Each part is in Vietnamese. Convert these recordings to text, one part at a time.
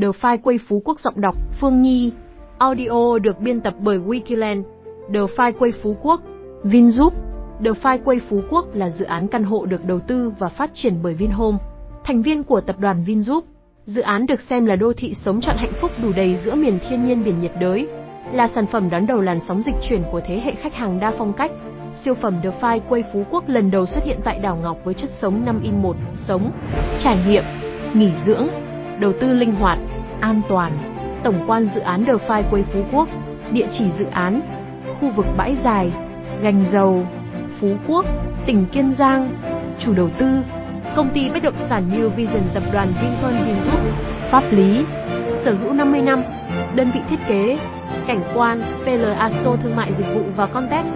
The File Quay Phú Quốc giọng đọc Phương Nhi. Audio được biên tập bởi Wikiland. The File Quay Phú Quốc, Vinzup. The File Quay Phú Quốc là dự án căn hộ được đầu tư và phát triển bởi Vinhome, thành viên của tập đoàn Vinzup. Dự án được xem là đô thị sống trọn hạnh phúc đủ đầy giữa miền thiên nhiên biển nhiệt đới, là sản phẩm đón đầu làn sóng dịch chuyển của thế hệ khách hàng đa phong cách. Siêu phẩm The File Quay Phú Quốc lần đầu xuất hiện tại đảo Ngọc với chất sống 5 in 1, sống, trải nghiệm, nghỉ dưỡng, đầu tư linh hoạt, an toàn. Tổng quan dự án The phai Quay Phú Quốc, địa chỉ dự án, khu vực bãi dài, gành dầu, Phú Quốc, tỉnh Kiên Giang. Chủ đầu tư, công ty bất động sản New Vision tập đoàn Vinpearl Vingroup. Pháp lý, sở hữu 50 năm. Đơn vị thiết kế, cảnh quan, PLASO thương mại dịch vụ và Context.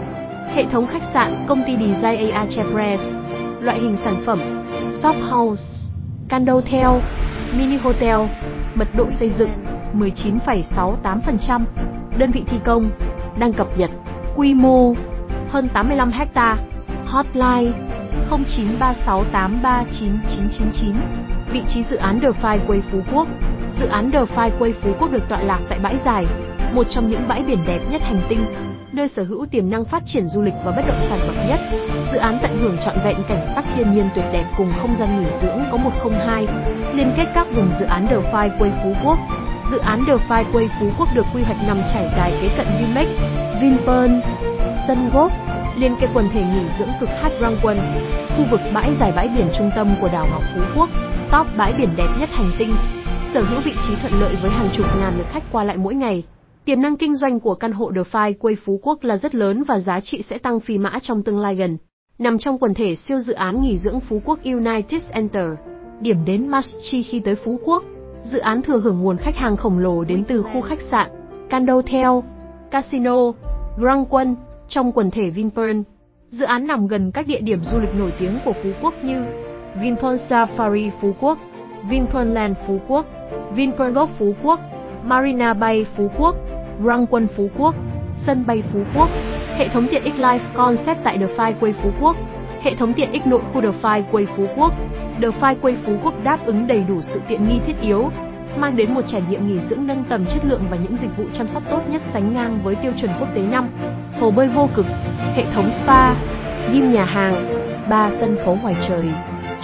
Hệ thống khách sạn, công ty Design ar Chapres. Loại hình sản phẩm, shop house, condo hotel, mini hotel. Mật độ xây dựng, 19,68%. Đơn vị thi công, đang cập nhật. Quy mô, hơn 85 ha. Hotline 0936839999. Vị trí dự án The Five Quay Phú Quốc. Dự án The Five Quay Phú Quốc được tọa lạc tại bãi dài, một trong những bãi biển đẹp nhất hành tinh, nơi sở hữu tiềm năng phát triển du lịch và bất động sản bậc nhất. Dự án tận hưởng trọn vẹn cảnh sắc thiên nhiên tuyệt đẹp cùng không gian nghỉ dưỡng có 102, liên kết các vùng dự án The Five Quay Phú Quốc. Dự án The Five Quay Phú Quốc được quy hoạch nằm trải dài kế cận Vinmec, Vinpearl, sân golf, liên kết quần thể nghỉ dưỡng cực hát Rang Quân, khu vực bãi dài bãi biển trung tâm của đảo Ngọc Phú Quốc, top bãi biển đẹp nhất hành tinh, sở hữu vị trí thuận lợi với hàng chục ngàn lượt khách qua lại mỗi ngày. Tiềm năng kinh doanh của căn hộ The Five Quay Phú Quốc là rất lớn và giá trị sẽ tăng phi mã trong tương lai gần. Nằm trong quần thể siêu dự án nghỉ dưỡng Phú Quốc United Center, điểm đến must chi khi tới Phú Quốc. Dự án thừa hưởng nguồn khách hàng khổng lồ đến từ khu khách sạn, condo hotel, casino, Grand Quân, trong quần thể Vinpearl. Dự án nằm gần các địa điểm du lịch nổi tiếng của Phú Quốc như Vinpearl Safari Phú Quốc, Vinpearl Land Phú Quốc, Vinpearl Golf Phú Quốc, Marina Bay Phú Quốc, Răng Quân Phú Quốc, sân bay Phú Quốc, hệ thống tiện ích Life Concept tại The File Quay Phú Quốc, hệ thống tiện ích nội khu The File Quay Phú Quốc. The File Quay Phú Quốc đáp ứng đầy đủ sự tiện nghi thiết yếu, mang đến một trải nghiệm nghỉ dưỡng nâng tầm chất lượng và những dịch vụ chăm sóc tốt nhất sánh ngang với tiêu chuẩn quốc tế năm. Hồ bơi vô cực, hệ thống spa, gym nhà hàng, ba sân khấu ngoài trời,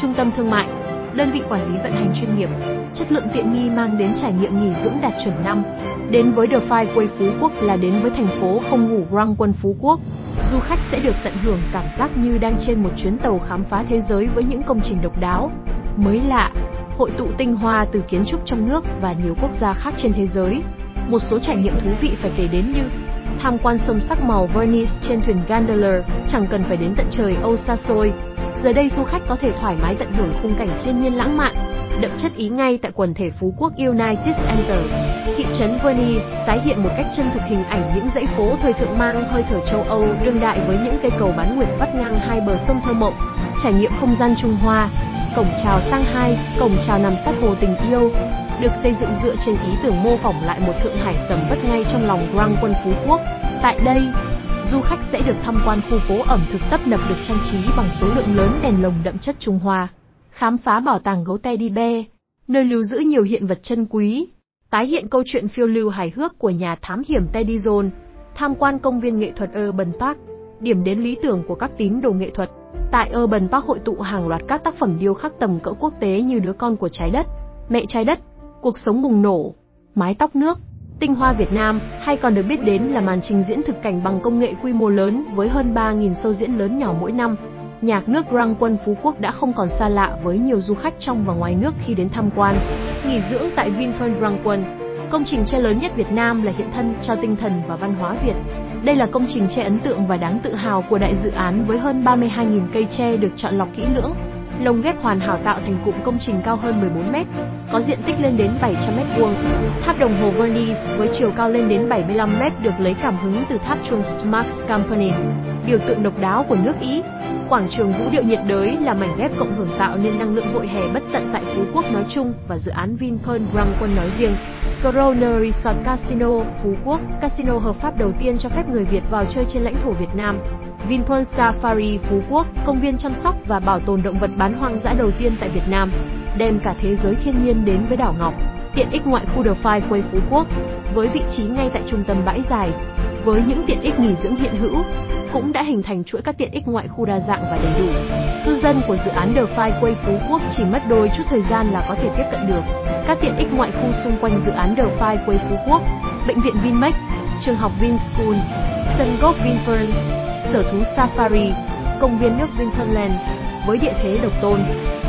trung tâm thương mại, đơn vị quản lý vận hành chuyên nghiệp, chất lượng tiện nghi mang đến trải nghiệm nghỉ dưỡng đạt chuẩn năm. Đến với The Five Quay Phú Quốc là đến với thành phố không ngủ Grand Quân Phú Quốc. Du khách sẽ được tận hưởng cảm giác như đang trên một chuyến tàu khám phá thế giới với những công trình độc đáo, mới lạ, hội tụ tinh hoa từ kiến trúc trong nước và nhiều quốc gia khác trên thế giới. Một số trải nghiệm thú vị phải kể đến như tham quan sông sắc màu Venice trên thuyền gondola, chẳng cần phải đến tận trời Âu xa xôi. Giờ đây du khách có thể thoải mái tận hưởng khung cảnh thiên nhiên lãng mạn, đậm chất ý ngay tại quần thể Phú Quốc United Center. Thị trấn Venice tái hiện một cách chân thực hình ảnh những dãy phố thời thượng mang hơi thở châu Âu đương đại với những cây cầu bán nguyệt vắt ngang hai bờ sông thơ mộng, trải nghiệm không gian Trung Hoa, cổng chào sang hai, cổng chào nằm sát hồ tình yêu, được xây dựng dựa trên ý tưởng mô phỏng lại một thượng hải sầm bất ngay trong lòng Grand Quân Phú Quốc. Tại đây, du khách sẽ được tham quan khu phố ẩm thực tấp nập được trang trí bằng số lượng lớn đèn lồng đậm chất Trung Hoa, khám phá bảo tàng gấu Teddy Bear, nơi lưu giữ nhiều hiện vật chân quý, tái hiện câu chuyện phiêu lưu hài hước của nhà thám hiểm Teddy Zone, tham quan công viên nghệ thuật Urban Park, điểm đến lý tưởng của các tín đồ nghệ thuật. Tại Urban Park hội tụ hàng loạt các tác phẩm điêu khắc tầm cỡ quốc tế như Đứa con của trái đất, Mẹ trái đất, Cuộc sống bùng nổ, Mái tóc nước, Tinh hoa Việt Nam, hay còn được biết đến là màn trình diễn thực cảnh bằng công nghệ quy mô lớn với hơn 3.000 show diễn lớn nhỏ mỗi năm. Nhạc nước Grand Quân Phú Quốc đã không còn xa lạ với nhiều du khách trong và ngoài nước khi đến tham quan, nghỉ dưỡng tại Vinpearl Grand Quân. Công trình tre lớn nhất Việt Nam là hiện thân cho tinh thần và văn hóa Việt. Đây là công trình tre ấn tượng và đáng tự hào của đại dự án với hơn 32.000 cây tre được chọn lọc kỹ lưỡng, lồng ghép hoàn hảo tạo thành cụm công trình cao hơn 14 mét, có diện tích lên đến 700 mét vuông. Tháp đồng hồ Venice với chiều cao lên đến 75 mét được lấy cảm hứng từ tháp chuông Smart Company, biểu tượng độc đáo của nước Ý. Quảng trường vũ điệu nhiệt đới là mảnh ghép cộng hưởng tạo nên năng lượng hội hè bất tận tại Phú Quốc nói chung và dự án Vinpearl Grand Quân nói riêng. Corona Resort Casino Phú Quốc, casino hợp pháp đầu tiên cho phép người Việt vào chơi trên lãnh thổ Việt Nam. Vinpearl Safari Phú Quốc, công viên chăm sóc và bảo tồn động vật bán hoang dã đầu tiên tại Việt Nam, đem cả thế giới thiên nhiên đến với đảo Ngọc. Tiện ích ngoại khu The Five Quay Phú Quốc, với vị trí ngay tại trung tâm bãi dài, với những tiện ích nghỉ dưỡng hiện hữu, cũng đã hình thành chuỗi các tiện ích ngoại khu đa dạng và đầy đủ. Cư dân của dự án The Five Way Phú Quốc chỉ mất đôi chút thời gian là có thể tiếp cận được các tiện ích ngoại khu xung quanh dự án The Five Way Phú Quốc, bệnh viện Vinmec, trường học Vinschool, sân golf Vinpearl, sở thú Safari, công viên nước Vinpearland với địa thế độc tôn.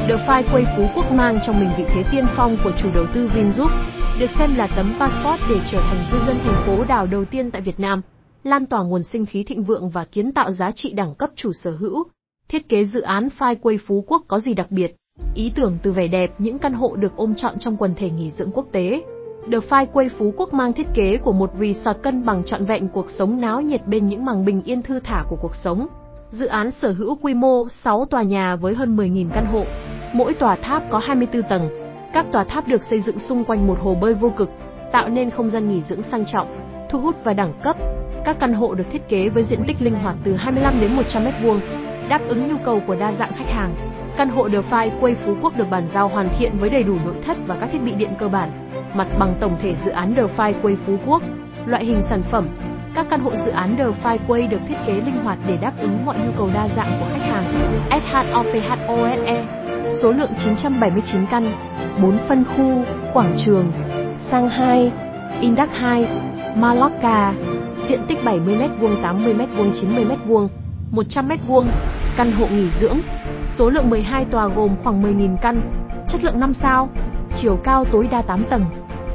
The Five Way Phú Quốc mang trong mình vị thế tiên phong của chủ đầu tư Vingroup, được xem là tấm passport để trở thành cư dân thành phố đảo đầu tiên tại Việt Nam, lan tỏa nguồn sinh khí thịnh vượng và kiến tạo giá trị đẳng cấp chủ sở hữu. Thiết kế dự án Phai Quay Phú Quốc có gì đặc biệt? Ý tưởng từ vẻ đẹp những căn hộ được ôm trọn trong quần thể nghỉ dưỡng quốc tế. The Phai Quay Phú Quốc mang thiết kế của một resort cân bằng trọn vẹn cuộc sống náo nhiệt bên những màng bình yên thư thả của cuộc sống. Dự án sở hữu quy mô 6 tòa nhà với hơn 10.000 căn hộ. Mỗi tòa tháp có 24 tầng. Các tòa tháp được xây dựng xung quanh một hồ bơi vô cực, tạo nên không gian nghỉ dưỡng sang trọng, thu hút và đẳng cấp. Các căn hộ được thiết kế với diện tích linh hoạt từ 25 đến 100 m2, đáp ứng nhu cầu của đa dạng khách hàng. Căn hộ The Five quay Phú Quốc được bàn giao hoàn thiện với đầy đủ nội thất và các thiết bị điện cơ bản. Mặt bằng tổng thể dự án The Five quay Phú Quốc, loại hình sản phẩm, các căn hộ dự án The Five Quay được thiết kế linh hoạt để đáp ứng mọi nhu cầu đa dạng của khách hàng. SHOPHOSE Số lượng 979 căn, 4 phân khu, quảng trường, sang 2, Indak 2, Malacca, diện tích 70m2, 80m2, 90m2, 100m2, căn hộ nghỉ dưỡng, số lượng 12 tòa gồm khoảng 10.000 căn, chất lượng 5 sao, chiều cao tối đa 8 tầng,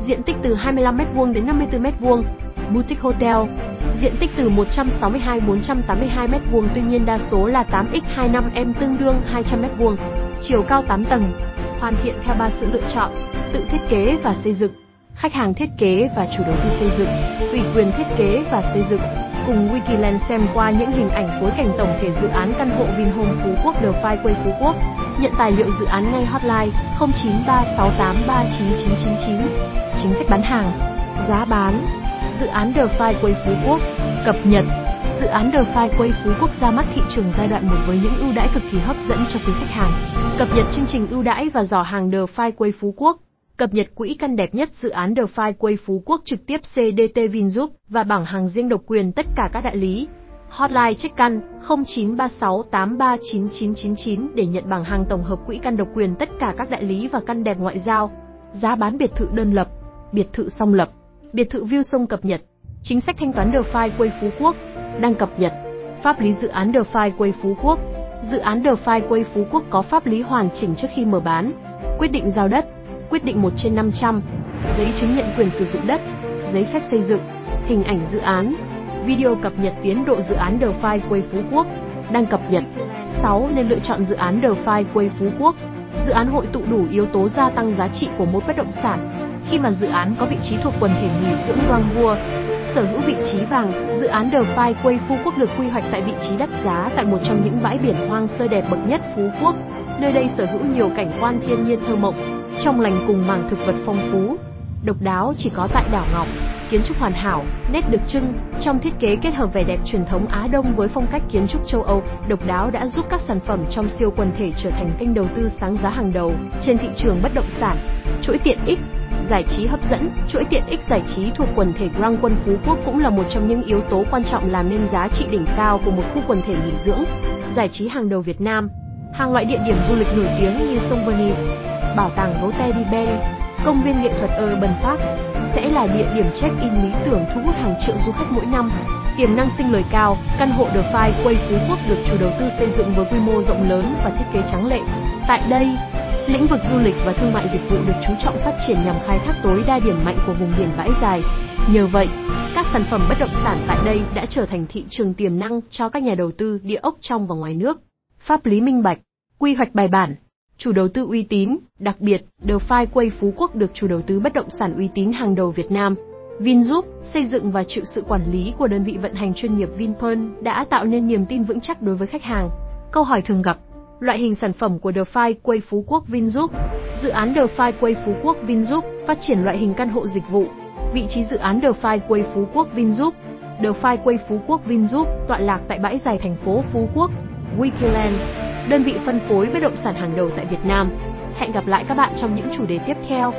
diện tích từ 25m2 đến 54m2, Boutique Hotel, diện tích từ 162 482 m2 tuy nhiên đa số là 8x25m tương đương 200 m2, chiều cao 8 tầng, hoàn thiện theo ba sự lựa chọn, tự thiết kế và xây dựng, khách hàng thiết kế và chủ đầu tư xây dựng, ủy quyền thiết kế và xây dựng. Cùng Wikiland xem qua những hình ảnh phối cảnh tổng thể dự án căn hộ Vinhome Phú Quốc The Five Way Phú Quốc. Nhận tài liệu dự án ngay hotline 0936839999. Chính sách bán hàng, giá bán, dự án The Five Way Phú Quốc, cập nhật. Dự án The Five Way Phú Quốc ra mắt thị trường giai đoạn 1 với những ưu đãi cực kỳ hấp dẫn cho quý khách hàng. Cập nhật chương trình ưu đãi và giỏ hàng The Five Way Phú Quốc. Cập nhật quỹ căn đẹp nhất dự án The Five Way Phú Quốc trực tiếp CDT Vingroup và bảng hàng riêng độc quyền tất cả các đại lý. Hotline check căn 0936839999 để nhận bảng hàng tổng hợp quỹ căn độc quyền tất cả các đại lý và căn đẹp ngoại giao. Giá bán biệt thự đơn lập, biệt thự song lập, biệt thự view sông cập nhật. Chính sách thanh toán The Five Way Phú Quốc đang cập nhật. Pháp lý dự án The Five Way Phú Quốc. Dự án The Five Way Phú Quốc có pháp lý hoàn chỉnh trước khi mở bán. Quyết định giao đất, quyết định 1 trên 500, giấy chứng nhận quyền sử dụng đất, giấy phép xây dựng, hình ảnh dự án, video cập nhật tiến độ dự án The Five Way Phú Quốc, đang cập nhật. 6. Nên lựa chọn dự án The Five Way Phú Quốc. Dự án hội tụ đủ yếu tố gia tăng giá trị của một bất động sản. Khi mà dự án có vị trí thuộc quần thể nghỉ dưỡng Rang Vua, sở hữu vị trí vàng, dự án The Five Quay Phú Quốc được quy hoạch tại vị trí đắt giá tại một trong những bãi biển hoang sơ đẹp bậc nhất Phú Quốc. Nơi đây sở hữu nhiều cảnh quan thiên nhiên thơ mộng, trong lành cùng mảng thực vật phong phú, độc đáo chỉ có tại đảo Ngọc. Kiến trúc hoàn hảo, nét đặc trưng trong thiết kế kết hợp vẻ đẹp truyền thống Á Đông với phong cách kiến trúc châu Âu, độc đáo đã giúp các sản phẩm trong siêu quần thể trở thành kênh đầu tư sáng giá hàng đầu trên thị trường bất động sản. Chuỗi tiện ích giải trí hấp dẫn, chuỗi tiện ích giải trí thuộc quần thể Grand Quân Phú Quốc cũng là một trong những yếu tố quan trọng làm nên giá trị đỉnh cao của một khu quần thể nghỉ dưỡng, giải trí hàng đầu Việt Nam. Hàng loại địa điểm du lịch nổi tiếng như sông Venice, bảo tàng gấu Teddy Bear, công viên nghệ thuật Urban Park sẽ là địa điểm check-in lý tưởng thu hút hàng triệu du khách mỗi năm. Tiềm năng sinh lời cao, căn hộ The Five Quay Phú Quốc được chủ đầu tư xây dựng với quy mô rộng lớn và thiết kế trắng lệ. Tại đây, lĩnh vực du lịch và thương mại dịch vụ được chú trọng phát triển nhằm khai thác tối đa điểm mạnh của vùng biển bãi dài. Nhờ vậy, các sản phẩm bất động sản tại đây đã trở thành thị trường tiềm năng cho các nhà đầu tư địa ốc trong và ngoài nước. Pháp lý minh bạch, quy hoạch bài bản, chủ đầu tư uy tín, đặc biệt, The file Way Phú Quốc được chủ đầu tư bất động sản uy tín hàng đầu Việt Nam. Vingroup, xây dựng và chịu sự quản lý của đơn vị vận hành chuyên nghiệp Vinpearl đã tạo nên niềm tin vững chắc đối với khách hàng. Câu hỏi thường gặp, loại hình sản phẩm của The Five Quay Phú Quốc Vingroup. Dự án The Five Quay Phú Quốc Vingroup phát triển loại hình căn hộ dịch vụ. Vị trí dự án The Five Quay Phú Quốc Vingroup. The Five Quay Phú Quốc Vingroup tọa lạc tại bãi dài thành phố Phú Quốc, Wikiland, đơn vị phân phối bất động sản hàng đầu tại Việt Nam. Hẹn gặp lại các bạn trong những chủ đề tiếp theo.